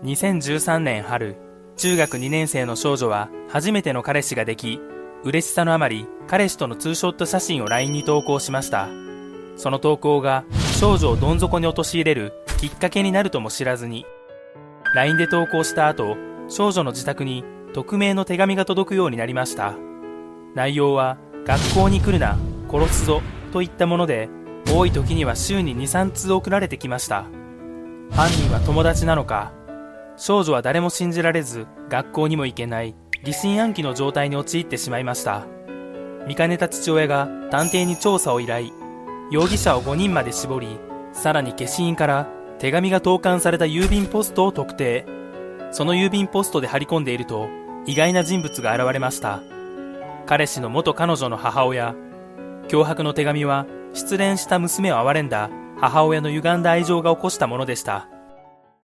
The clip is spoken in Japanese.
2013年春、中学2年生の少女は初めての彼氏ができ、嬉しさのあまり彼氏とのツーショット写真を LINE に投稿しました。その投稿が少女をどん底に陥れるきっかけになるとも知らずに、LINE で投稿した後、少女の自宅に匿名の手紙が届くようになりました。内容は、学校に来るな、殺すぞ、といったもので、多い時には週に2、3通送られてきました。犯人は友達なのか、少女は誰も信じられず、学校にも行けない、疑心暗鬼の状態に陥ってしまいました。見かねた父親が探偵に調査を依頼、容疑者を5人まで絞り、さらに消印から手紙が投函された郵便ポストを特定。その郵便ポストで張り込んでいると、意外な人物が現れました。彼氏の元彼女の母親。脅迫の手紙は、失恋した娘を憐れんだ母親の歪んだ愛情が起こしたものでした。